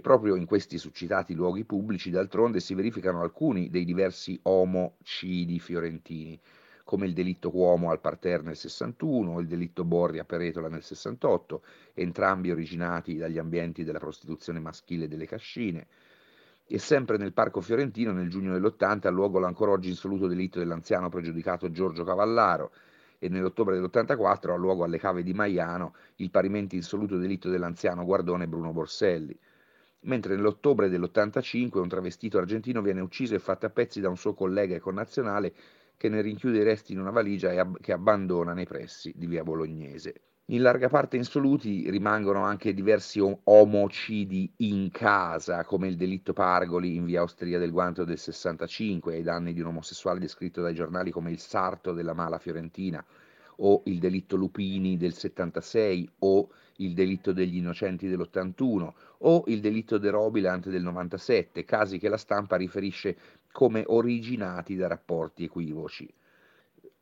Proprio in questi succitati luoghi pubblici, d'altronde, si verificano alcuni dei diversi omocidi fiorentini, come il delitto Cuomo al Parterre nel 61 o il delitto Borri a Peretola nel 68, entrambi originati dagli ambienti della prostituzione maschile delle cascine, e sempre nel Parco Fiorentino, nel giugno dell'80, ha luogo l'ancora oggi insoluto delitto dell'anziano pregiudicato Giorgio Cavallaro e nell'ottobre dell'84 ha luogo alle cave di Maiano il parimenti insoluto delitto dell'anziano guardone Bruno Borselli. Mentre nell'ottobre dell'85 un travestito argentino viene ucciso e fatto a pezzi da un suo collega e connazionale che ne rinchiude i resti in una valigia e ab- che abbandona nei pressi di via Bolognese. In larga parte insoluti rimangono anche diversi omocidi in casa, come il delitto Pargoli in via Osteria del Guanto del 65, ai danni di un omosessuale descritto dai giornali come il sarto della mala fiorentina, o il delitto Lupini del 76, o il delitto degli innocenti dell'81, o il delitto De Robilant del 97, casi che la stampa riferisce come originati da rapporti equivoci.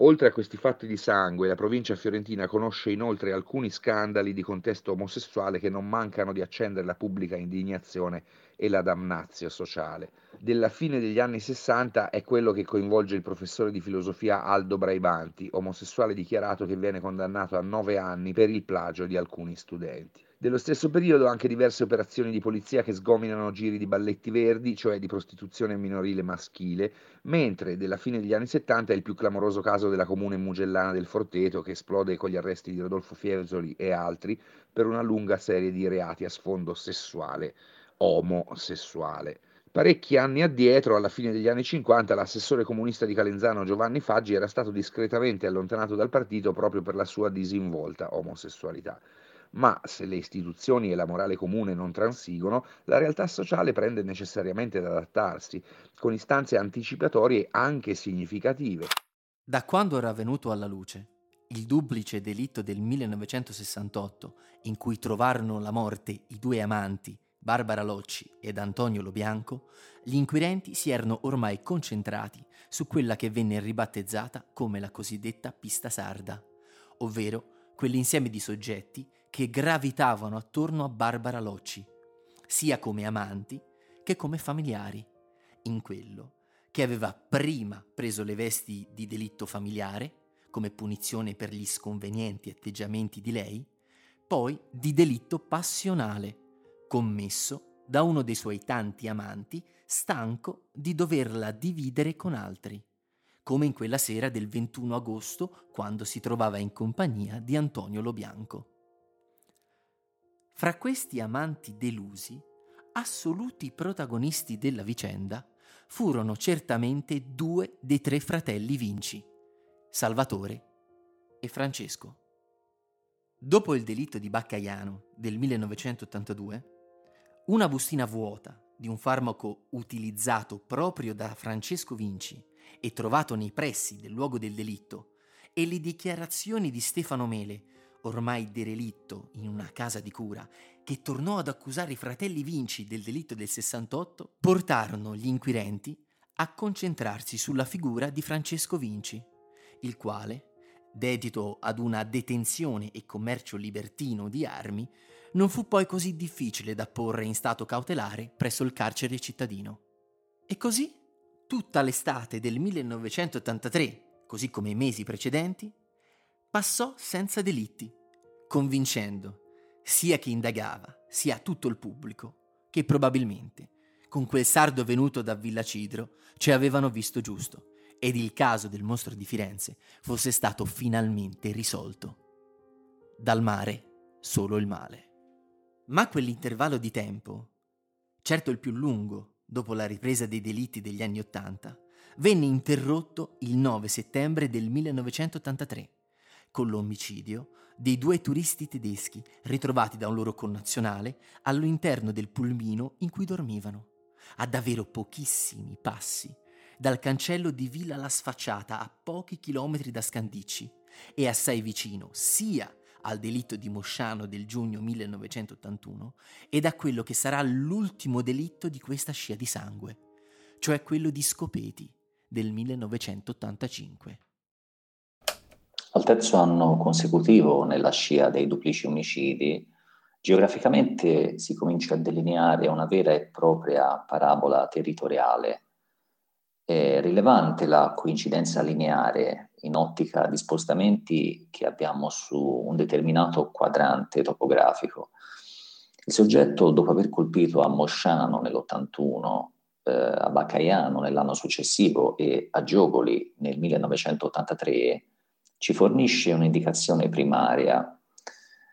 Oltre a questi fatti di sangue, la provincia fiorentina conosce inoltre alcuni scandali di contesto omosessuale che non mancano di accendere la pubblica indignazione e la damnazio sociale. Della fine degli anni Sessanta è quello che coinvolge il professore di filosofia Aldo Braibanti, omosessuale dichiarato che viene condannato a nove anni per il plagio di alcuni studenti. Dello stesso periodo anche diverse operazioni di polizia che sgominano giri di balletti verdi, cioè di prostituzione minorile maschile, mentre della fine degli anni 70 è il più clamoroso caso della comune mugellana del Forteto che esplode con gli arresti di Rodolfo Fiesoli e altri per una lunga serie di reati a sfondo sessuale, omosessuale. Parecchi anni addietro, alla fine degli anni 50, l'assessore comunista di Calenzano Giovanni Faggi era stato discretamente allontanato dal partito proprio per la sua disinvolta omosessualità ma se le istituzioni e la morale comune non transigono, la realtà sociale prende necessariamente ad adattarsi, con istanze anticipatorie anche significative. Da quando era venuto alla luce il duplice delitto del 1968, in cui trovarono la morte i due amanti, Barbara Locci ed Antonio Lobianco, gli inquirenti si erano ormai concentrati su quella che venne ribattezzata come la cosiddetta pista sarda, ovvero quell'insieme di soggetti che gravitavano attorno a Barbara Locci, sia come amanti che come familiari, in quello che aveva prima preso le vesti di delitto familiare, come punizione per gli sconvenienti atteggiamenti di lei, poi di delitto passionale, commesso da uno dei suoi tanti amanti, stanco di doverla dividere con altri, come in quella sera del 21 agosto, quando si trovava in compagnia di Antonio Lobianco. Fra questi amanti delusi, assoluti protagonisti della vicenda furono certamente due dei tre fratelli Vinci, Salvatore e Francesco. Dopo il delitto di Baccaiano del 1982, una bustina vuota di un farmaco utilizzato proprio da Francesco Vinci e trovato nei pressi del luogo del delitto e le dichiarazioni di Stefano Mele ormai derelitto in una casa di cura, che tornò ad accusare i fratelli Vinci del delitto del 68, portarono gli inquirenti a concentrarsi sulla figura di Francesco Vinci, il quale, dedito ad una detenzione e commercio libertino di armi, non fu poi così difficile da porre in stato cautelare presso il carcere cittadino. E così, tutta l'estate del 1983, così come i mesi precedenti, passò senza delitti, convincendo sia chi indagava, sia tutto il pubblico, che probabilmente con quel sardo venuto da Villa Cidro ci avevano visto giusto ed il caso del mostro di Firenze fosse stato finalmente risolto. Dal mare solo il male. Ma quell'intervallo di tempo, certo il più lungo dopo la ripresa dei delitti degli anni Ottanta, venne interrotto il 9 settembre del 1983 con l'omicidio dei due turisti tedeschi ritrovati da un loro connazionale all'interno del pulmino in cui dormivano, a davvero pochissimi passi dal cancello di Villa La Sfacciata a pochi chilometri da Scandicci e assai vicino sia al delitto di Mosciano del giugno 1981 ed a quello che sarà l'ultimo delitto di questa scia di sangue, cioè quello di Scopeti del 1985. Al terzo anno consecutivo nella scia dei duplici omicidi, Geograficamente si comincia a delineare una vera e propria parabola territoriale. È rilevante la coincidenza lineare in ottica di spostamenti che abbiamo su un determinato quadrante topografico. Il soggetto, dopo aver colpito a Mosciano nell'81, eh, a Baccaiano nell'anno successivo e a Giogoli nel 1983, ci fornisce un'indicazione primaria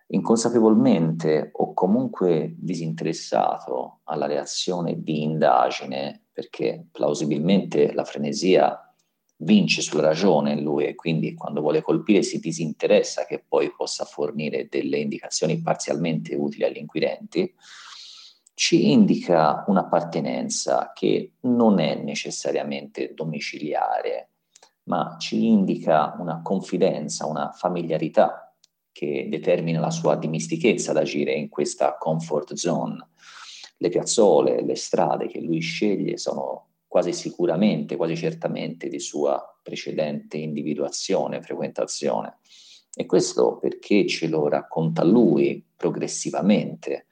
inconsapevolmente o comunque disinteressato alla reazione di indagine, perché plausibilmente la frenesia vince sulla ragione in lui e quindi quando vuole colpire si disinteressa che poi possa fornire delle indicazioni parzialmente utili agli inquirenti, ci indica un'appartenenza che non è necessariamente domiciliare, ma ci indica una confidenza, una familiarità che determina la sua dimistichezza ad agire in questa comfort zone. Le piazzole, le strade che lui sceglie sono quasi sicuramente, quasi certamente di sua precedente individuazione, frequentazione. E questo perché ce lo racconta lui progressivamente.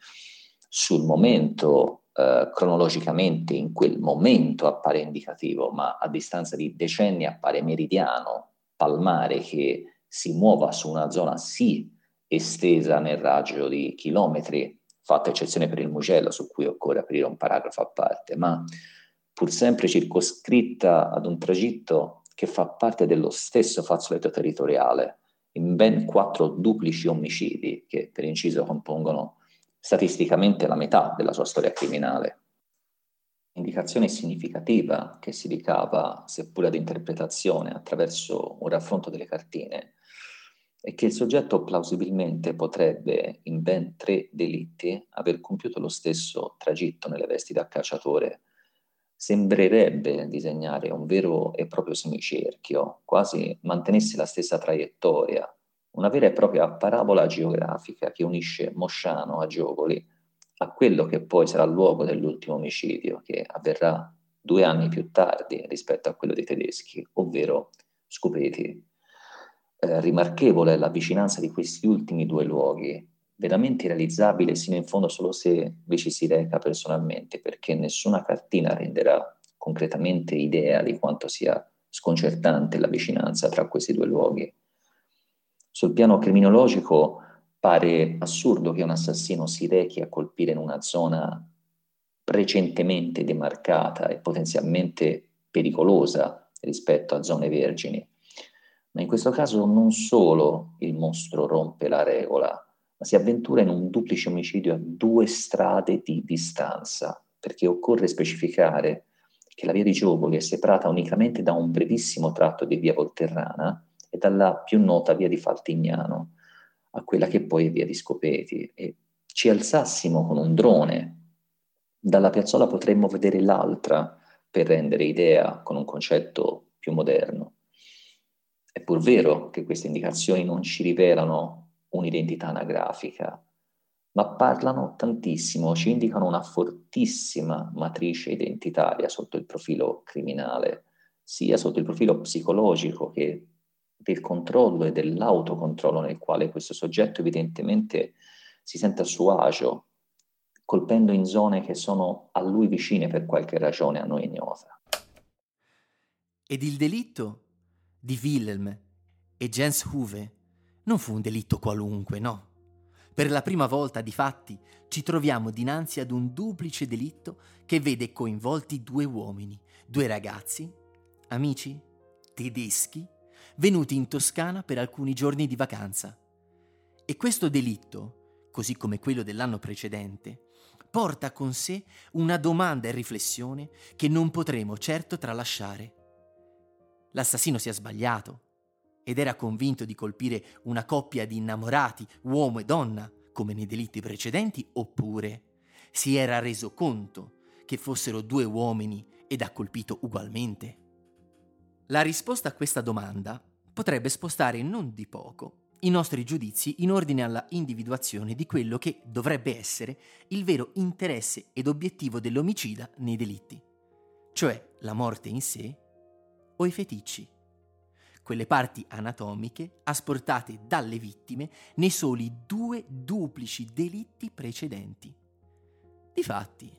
Sul momento, eh, cronologicamente, in quel momento appare indicativo, ma a distanza di decenni appare meridiano, palmare, che si muova su una zona sì estesa nel raggio di chilometri, fatta eccezione per il Mugello, su cui occorre aprire un paragrafo a parte, ma pur sempre circoscritta ad un tragitto che fa parte dello stesso fazzoletto territoriale, in ben quattro duplici omicidi che per inciso compongono statisticamente la metà della sua storia criminale. Indicazione significativa che si ricava, seppur ad interpretazione, attraverso un raffronto delle cartine, è che il soggetto plausibilmente potrebbe, in ben tre delitti, aver compiuto lo stesso tragitto nelle vesti da cacciatore. Sembrerebbe disegnare un vero e proprio semicerchio, quasi mantenesse la stessa traiettoria, una vera e propria parabola geografica che unisce Mosciano a Giovoli a quello che poi sarà il luogo dell'ultimo omicidio, che avverrà due anni più tardi rispetto a quello dei tedeschi, ovvero Scupeti. Eh, rimarchevole la vicinanza di questi ultimi due luoghi, veramente realizzabile sino in fondo solo se vi ci si reca personalmente, perché nessuna cartina renderà concretamente idea di quanto sia sconcertante la vicinanza tra questi due luoghi. Sul piano criminologico, Pare assurdo che un assassino si rechi a colpire in una zona recentemente demarcata e potenzialmente pericolosa rispetto a zone vergini. Ma in questo caso non solo il mostro rompe la regola, ma si avventura in un duplice omicidio a due strade di distanza, perché occorre specificare che la via di Giovoli è separata unicamente da un brevissimo tratto di via Volterrana e dalla più nota via di Faltignano, a quella che poi è via di Scopeti e ci alzassimo con un drone, dalla piazzola potremmo vedere l'altra per rendere idea con un concetto più moderno. È pur vero che queste indicazioni non ci rivelano un'identità anagrafica, ma parlano tantissimo, ci indicano una fortissima matrice identitaria sotto il profilo criminale, sia sotto il profilo psicologico che del controllo e dell'autocontrollo nel quale questo soggetto evidentemente si sente a suo agio, colpendo in zone che sono a lui vicine per qualche ragione a noi ignota. Ed il delitto di Wilhelm e Jens Huve non fu un delitto qualunque, no. Per la prima volta, di fatti, ci troviamo dinanzi ad un duplice delitto che vede coinvolti due uomini, due ragazzi, amici, tedeschi, venuti in Toscana per alcuni giorni di vacanza. E questo delitto, così come quello dell'anno precedente, porta con sé una domanda e riflessione che non potremo certo tralasciare. L'assassino si è sbagliato ed era convinto di colpire una coppia di innamorati, uomo e donna, come nei delitti precedenti, oppure si era reso conto che fossero due uomini ed ha colpito ugualmente? La risposta a questa domanda potrebbe spostare non di poco i nostri giudizi in ordine alla individuazione di quello che dovrebbe essere il vero interesse ed obiettivo dell'omicida nei delitti, cioè la morte in sé o i feticci. quelle parti anatomiche asportate dalle vittime nei soli due duplici delitti precedenti. Difatti,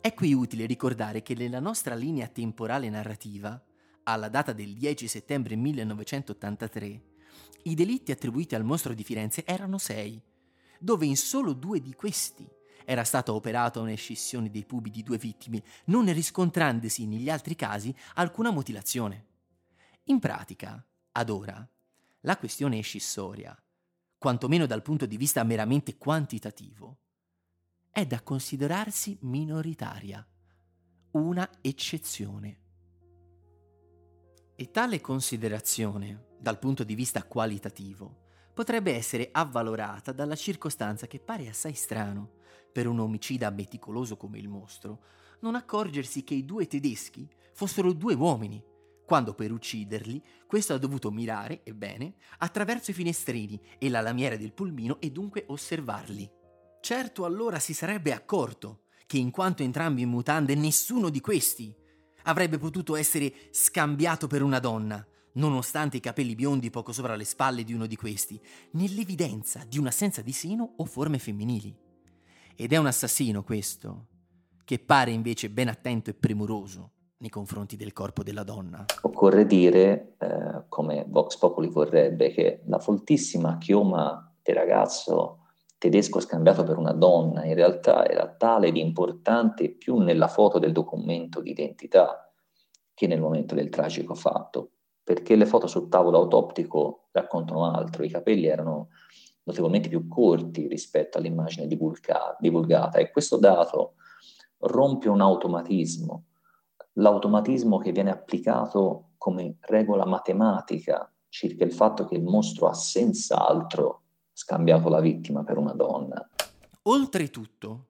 è qui utile ricordare che nella nostra linea temporale narrativa, alla data del 10 settembre 1983, i delitti attribuiti al mostro di Firenze erano sei, dove in solo due di questi era stata operata una scissione dei pubi di due vittime, non riscontrandosi negli altri casi alcuna mutilazione. In pratica, ad ora, la questione scissoria, quantomeno dal punto di vista meramente quantitativo, è da considerarsi minoritaria, una eccezione. E tale considerazione, dal punto di vista qualitativo, potrebbe essere avvalorata dalla circostanza che pare assai strano, per un omicida meticoloso come il mostro, non accorgersi che i due tedeschi fossero due uomini, quando per ucciderli questo ha dovuto mirare, ebbene, attraverso i finestrini e la lamiera del pulmino e dunque osservarli. Certo allora si sarebbe accorto che in quanto entrambi in mutande nessuno di questi avrebbe potuto essere scambiato per una donna, nonostante i capelli biondi poco sopra le spalle di uno di questi, nell'evidenza di un'assenza di seno o forme femminili. Ed è un assassino questo, che pare invece ben attento e premuroso nei confronti del corpo della donna. Occorre dire, eh, come Vox Populi vorrebbe, che la foltissima chioma del ragazzo tedesco scambiato per una donna in realtà era tale ed importante più nella foto del documento di identità che nel momento del tragico fatto, perché le foto sul tavolo autoptico raccontano altro, i capelli erano notevolmente più corti rispetto all'immagine divulga- divulgata e questo dato rompe un automatismo, l'automatismo che viene applicato come regola matematica circa il fatto che il mostro ha senz'altro scambiato la vittima per una donna. Oltretutto,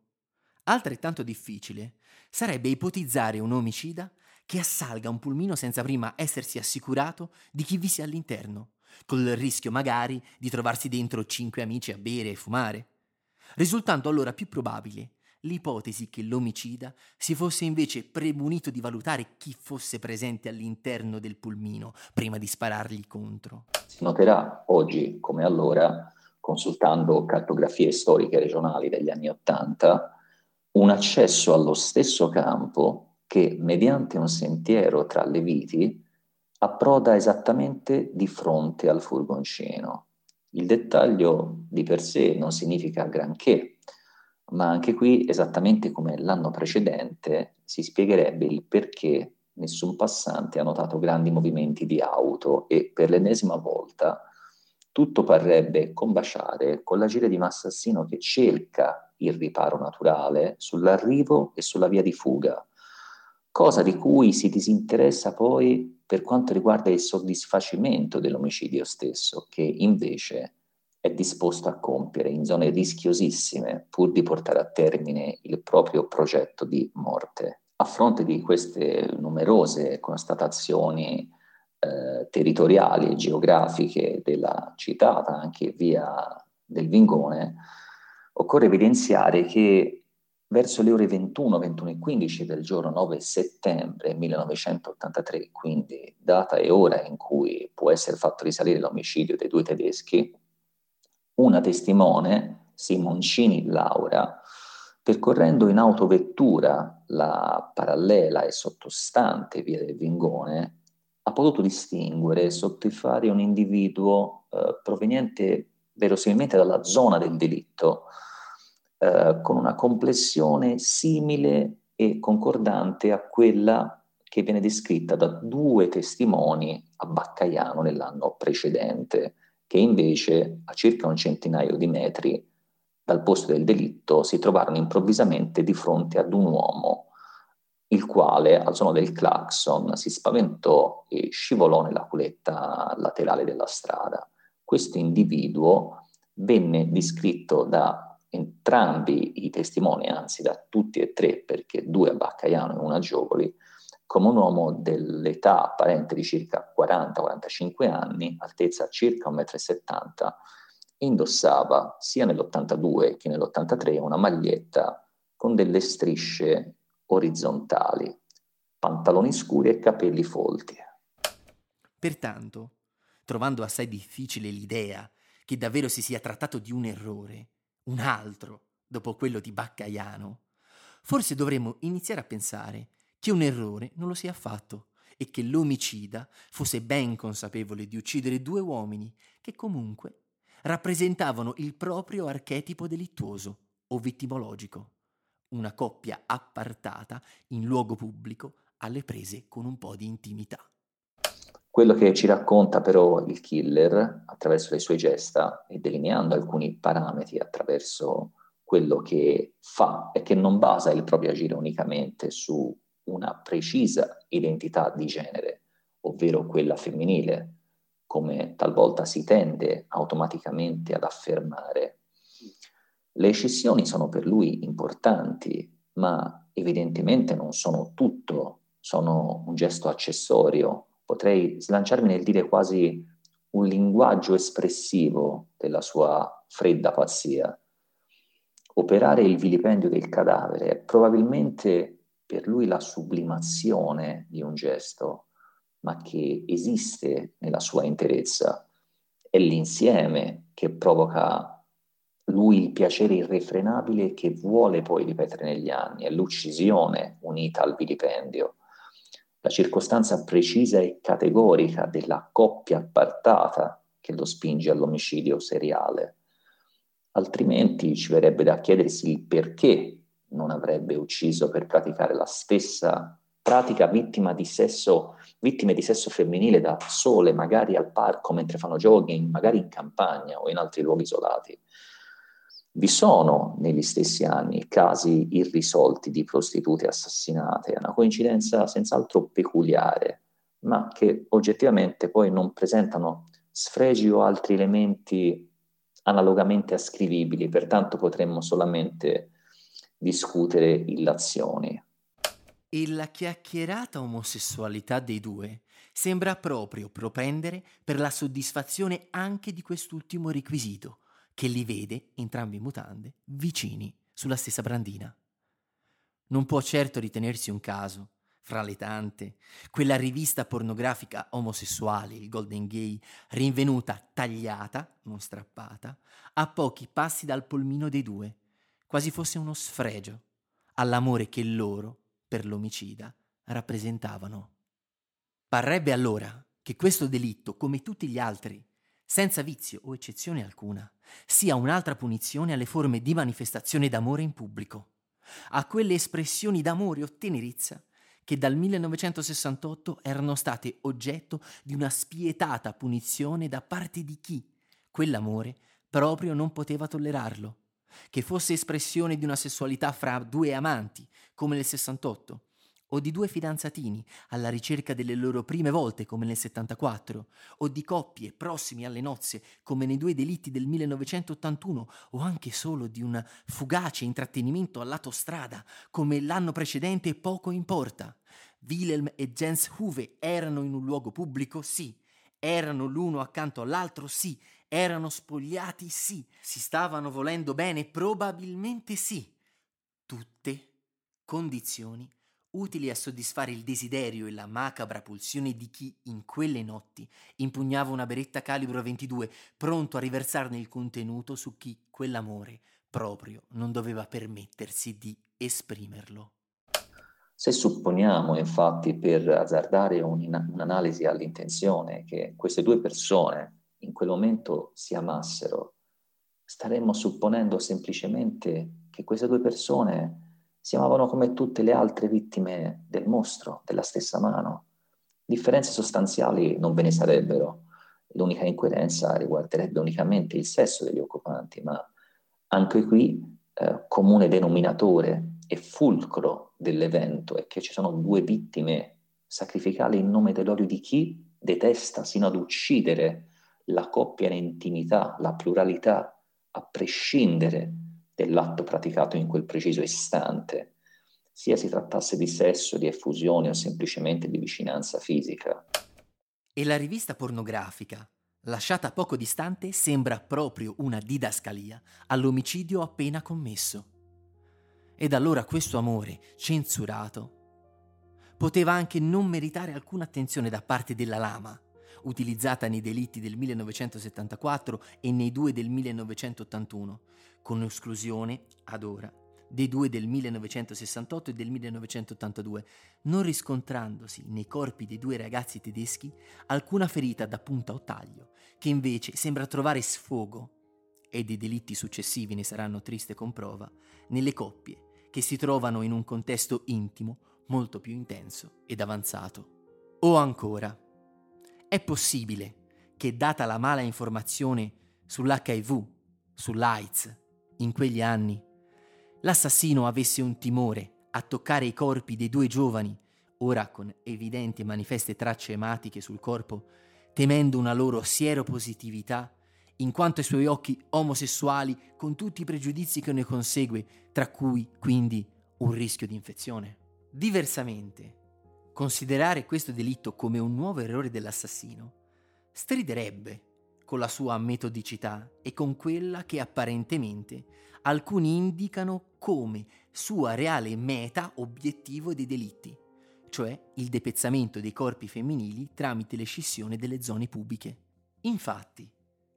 altrettanto difficile sarebbe ipotizzare un omicida che assalga un pulmino senza prima essersi assicurato di chi vi sia all'interno, col rischio magari di trovarsi dentro cinque amici a bere e fumare, risultando allora più probabile l'ipotesi che l'omicida si fosse invece premunito di valutare chi fosse presente all'interno del pulmino prima di sparargli contro. Si noterà oggi come allora consultando cartografie storiche regionali degli anni Ottanta, un accesso allo stesso campo che, mediante un sentiero tra le viti, approda esattamente di fronte al furgoncino. Il dettaglio di per sé non significa granché, ma anche qui, esattamente come l'anno precedente, si spiegherebbe il perché nessun passante ha notato grandi movimenti di auto e per l'ennesima volta tutto parrebbe combaciare con l'agire di un assassino che cerca il riparo naturale sull'arrivo e sulla via di fuga, cosa di cui si disinteressa poi per quanto riguarda il soddisfacimento dell'omicidio stesso, che invece è disposto a compiere in zone rischiosissime pur di portare a termine il proprio progetto di morte. A fronte di queste numerose constatazioni eh, territoriali e geografiche della citata anche via del Vingone, occorre evidenziare che verso le ore 21, 21 e 15 del giorno 9 settembre 1983, quindi data e ora in cui può essere fatto risalire l'omicidio dei due tedeschi, una testimone, Simoncini Laura, percorrendo in autovettura la parallela e sottostante via del Vingone, ha potuto distinguere sotto i fari un individuo eh, proveniente verosimilmente dalla zona del delitto, eh, con una complessione simile e concordante a quella che viene descritta da due testimoni a Baccaiano nell'anno precedente, che invece a circa un centinaio di metri dal posto del delitto si trovarono improvvisamente di fronte ad un uomo il quale al suono del clacson si spaventò e scivolò nella culetta laterale della strada. Questo individuo venne descritto da entrambi i testimoni, anzi da tutti e tre, perché due a Baccaiano e una a Giovoli, come un uomo dell'età apparente di circa 40-45 anni, altezza circa 1,70 m, indossava sia nell'82 che nell'83 una maglietta con delle strisce orizzontali, pantaloni scuri e capelli folti. Pertanto, trovando assai difficile l'idea che davvero si sia trattato di un errore, un altro, dopo quello di Baccaiano, forse dovremmo iniziare a pensare che un errore non lo sia affatto e che l'omicida fosse ben consapevole di uccidere due uomini che comunque rappresentavano il proprio archetipo delittuoso o vittimologico, una coppia appartata in luogo pubblico alle prese con un po' di intimità. Quello che ci racconta però il killer attraverso le sue gesta e delineando alcuni parametri attraverso quello che fa è che non basa il proprio agire unicamente su una precisa identità di genere, ovvero quella femminile, come talvolta si tende automaticamente ad affermare. Le eccezioni sono per lui importanti, ma evidentemente non sono tutto, sono un gesto accessorio. Potrei slanciarmi nel dire quasi un linguaggio espressivo della sua fredda pazzia. Operare il vilipendio del cadavere è probabilmente per lui la sublimazione di un gesto, ma che esiste nella sua interezza. È l'insieme che provoca lui il piacere irrefrenabile che vuole poi ripetere negli anni, è l'uccisione unita al vilipendio. La circostanza precisa e categorica della coppia appartata che lo spinge all'omicidio seriale. Altrimenti ci verrebbe da chiedersi il perché non avrebbe ucciso per praticare la stessa pratica vittima di sesso, vittime di sesso femminile da sole, magari al parco mentre fanno jogging, magari in campagna o in altri luoghi isolati. Vi sono negli stessi anni casi irrisolti di prostitute assassinate, è una coincidenza senz'altro peculiare, ma che oggettivamente poi non presentano sfregi o altri elementi analogamente ascrivibili, pertanto potremmo solamente discutere illazioni. E la chiacchierata omosessualità dei due sembra proprio propendere per la soddisfazione anche di quest'ultimo requisito, che li vede, entrambi in mutande, vicini sulla stessa brandina. Non può certo ritenersi un caso, fra le tante, quella rivista pornografica omosessuale, il Golden Gay, rinvenuta tagliata, non strappata, a pochi passi dal polmino dei due, quasi fosse uno sfregio all'amore che loro, per l'omicida, rappresentavano. Parrebbe allora che questo delitto, come tutti gli altri, senza vizio o eccezione alcuna, sia un'altra punizione alle forme di manifestazione d'amore in pubblico, a quelle espressioni d'amore o tenerezza che dal 1968 erano state oggetto di una spietata punizione da parte di chi quell'amore proprio non poteva tollerarlo. Che fosse espressione di una sessualità fra due amanti, come nel 68, o di due fidanzatini alla ricerca delle loro prime volte, come nel 74, o di coppie prossimi alle nozze, come nei due delitti del 1981, o anche solo di un fugace intrattenimento all'autostrada, come l'anno precedente, poco importa. Wilhelm e Jens Huve erano in un luogo pubblico? Sì. Erano l'uno accanto all'altro? Sì. Erano spogliati? Sì. Si stavano volendo bene? Probabilmente sì. Tutte condizioni utili a soddisfare il desiderio e la macabra pulsione di chi in quelle notti impugnava una beretta calibro 22, pronto a riversarne il contenuto su chi quell'amore proprio non doveva permettersi di esprimerlo. Se supponiamo infatti per azzardare un'analisi all'intenzione che queste due persone in quel momento si amassero, staremmo supponendo semplicemente che queste due persone si amavano come tutte le altre vittime del mostro, della stessa mano. Differenze sostanziali non ve ne sarebbero. L'unica incoerenza riguarderebbe unicamente il sesso degli occupanti, ma anche qui eh, comune denominatore e fulcro dell'evento è che ci sono due vittime sacrificali in nome dell'odio di chi detesta sino ad uccidere la coppia in intimità, la pluralità, a prescindere dell'atto praticato in quel preciso istante, sia si trattasse di sesso, di effusione o semplicemente di vicinanza fisica. E la rivista pornografica, lasciata poco distante, sembra proprio una didascalia all'omicidio appena commesso. Ed allora questo amore, censurato, poteva anche non meritare alcuna attenzione da parte della lama, utilizzata nei delitti del 1974 e nei due del 1981, con esclusione, ad ora, dei due del 1968 e del 1982, non riscontrandosi nei corpi dei due ragazzi tedeschi alcuna ferita da punta o taglio, che invece sembra trovare sfogo, e dei delitti successivi ne saranno triste comprova, nelle coppie che si trovano in un contesto intimo molto più intenso ed avanzato. O ancora, è possibile che data la mala informazione sull'HIV, sull'AIDS, in quegli anni, l'assassino avesse un timore a toccare i corpi dei due giovani, ora con evidenti e manifeste tracce ematiche sul corpo, temendo una loro sieropositività, in quanto ai suoi occhi omosessuali, con tutti i pregiudizi che ne consegue, tra cui quindi un rischio di infezione. Diversamente, considerare questo delitto come un nuovo errore dell'assassino striderebbe con la sua metodicità e con quella che apparentemente alcuni indicano come sua reale meta obiettivo dei delitti, cioè il depezzamento dei corpi femminili tramite le scissioni delle zone pubbliche. Infatti,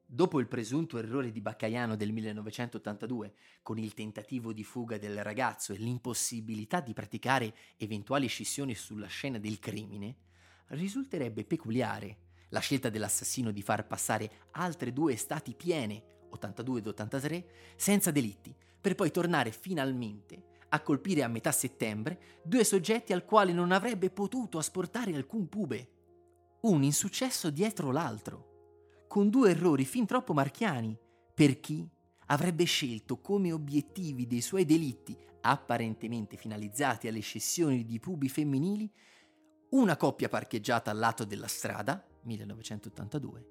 dopo il presunto errore di Baccaiano del 1982, con il tentativo di fuga del ragazzo e l'impossibilità di praticare eventuali scissioni sulla scena del crimine, risulterebbe peculiare la scelta dell'assassino di far passare altre due estati piene, 82 ed 83, senza delitti, per poi tornare finalmente a colpire a metà settembre due soggetti al quale non avrebbe potuto asportare alcun pube. Un insuccesso dietro l'altro, con due errori fin troppo marchiani per chi avrebbe scelto come obiettivi dei suoi delitti, apparentemente finalizzati alle scissioni di pubi femminili, una coppia parcheggiata al lato della strada, 1982,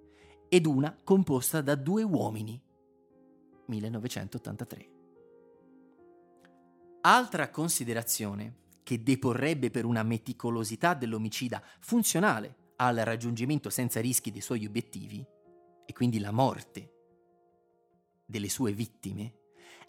ed una composta da due uomini, 1983. Altra considerazione che deporrebbe per una meticolosità dell'omicida funzionale al raggiungimento senza rischi dei suoi obiettivi, e quindi la morte delle sue vittime,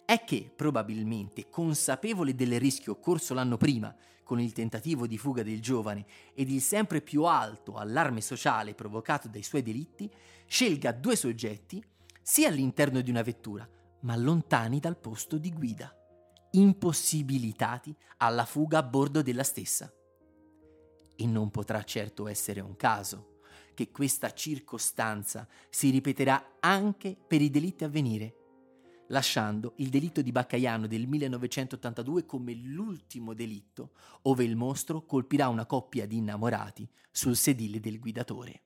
è che probabilmente, consapevole del rischio occorso l'anno prima con il tentativo di fuga del giovane ed il sempre più alto allarme sociale provocato dai suoi delitti, scelga due soggetti sia all'interno di una vettura, ma lontani dal posto di guida, impossibilitati alla fuga a bordo della stessa. E non potrà certo essere un caso che questa circostanza si ripeterà anche per i delitti a venire lasciando il delitto di Baccaiano del 1982 come l'ultimo delitto ove il mostro colpirà una coppia di innamorati sul sedile del guidatore.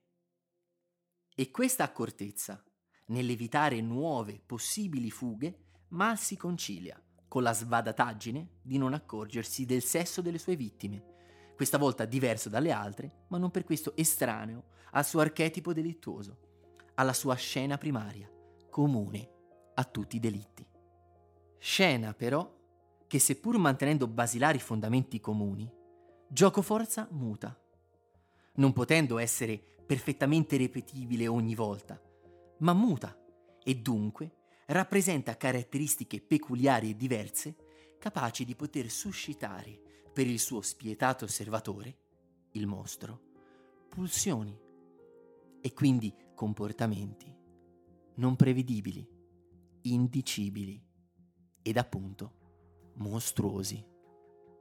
E questa accortezza, nell'evitare nuove possibili fughe, mal si concilia con la svadataggine di non accorgersi del sesso delle sue vittime, questa volta diverso dalle altre, ma non per questo estraneo al suo archetipo delittuoso, alla sua scena primaria, comune a tutti i delitti. Scena però che seppur mantenendo basilari fondamenti comuni, gioco forza muta, non potendo essere perfettamente ripetibile ogni volta, ma muta e dunque rappresenta caratteristiche peculiari e diverse capaci di poter suscitare per il suo spietato osservatore, il mostro, pulsioni e quindi comportamenti non prevedibili indicibili ed appunto mostruosi.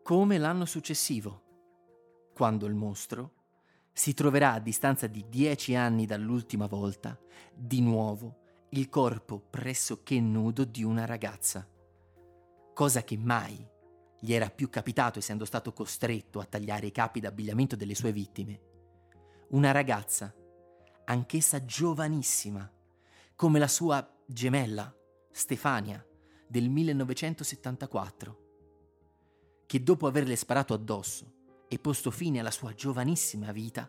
Come l'anno successivo, quando il mostro si troverà a distanza di dieci anni dall'ultima volta, di nuovo, il corpo pressoché nudo di una ragazza, cosa che mai gli era più capitato essendo stato costretto a tagliare i capi d'abbigliamento delle sue vittime. Una ragazza, anch'essa giovanissima, come la sua gemella, Stefania del 1974, che dopo averle sparato addosso e posto fine alla sua giovanissima vita,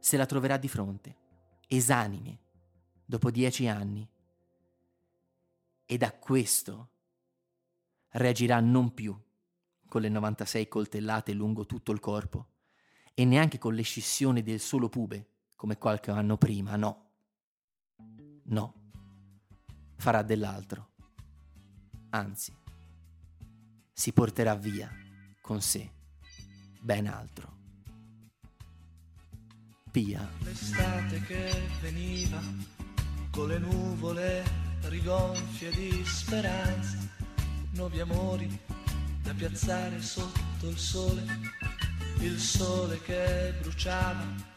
se la troverà di fronte, esanime, dopo dieci anni, ed a questo reagirà non più con le 96 coltellate lungo tutto il corpo e neanche con le scissioni del solo pube, come qualche anno prima, no. No farà dell'altro. Anzi, si porterà via con sé ben altro. Pia. L'estate che veniva con le nuvole rigonfie di speranza, nuovi amori da piazzare sotto il sole, il sole che bruciava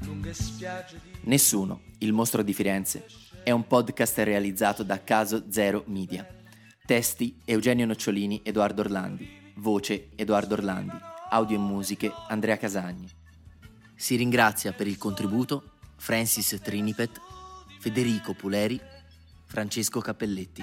lunghe spiagge di... Nessuno, il mostro di Firenze, è un podcast realizzato da Caso Zero Media. Testi Eugenio Nocciolini, Edoardo Orlandi. Voce Edoardo Orlandi. Audio e musiche Andrea Casagni. Si ringrazia per il contributo Francis Trinipet, Federico Puleri, Francesco Cappelletti.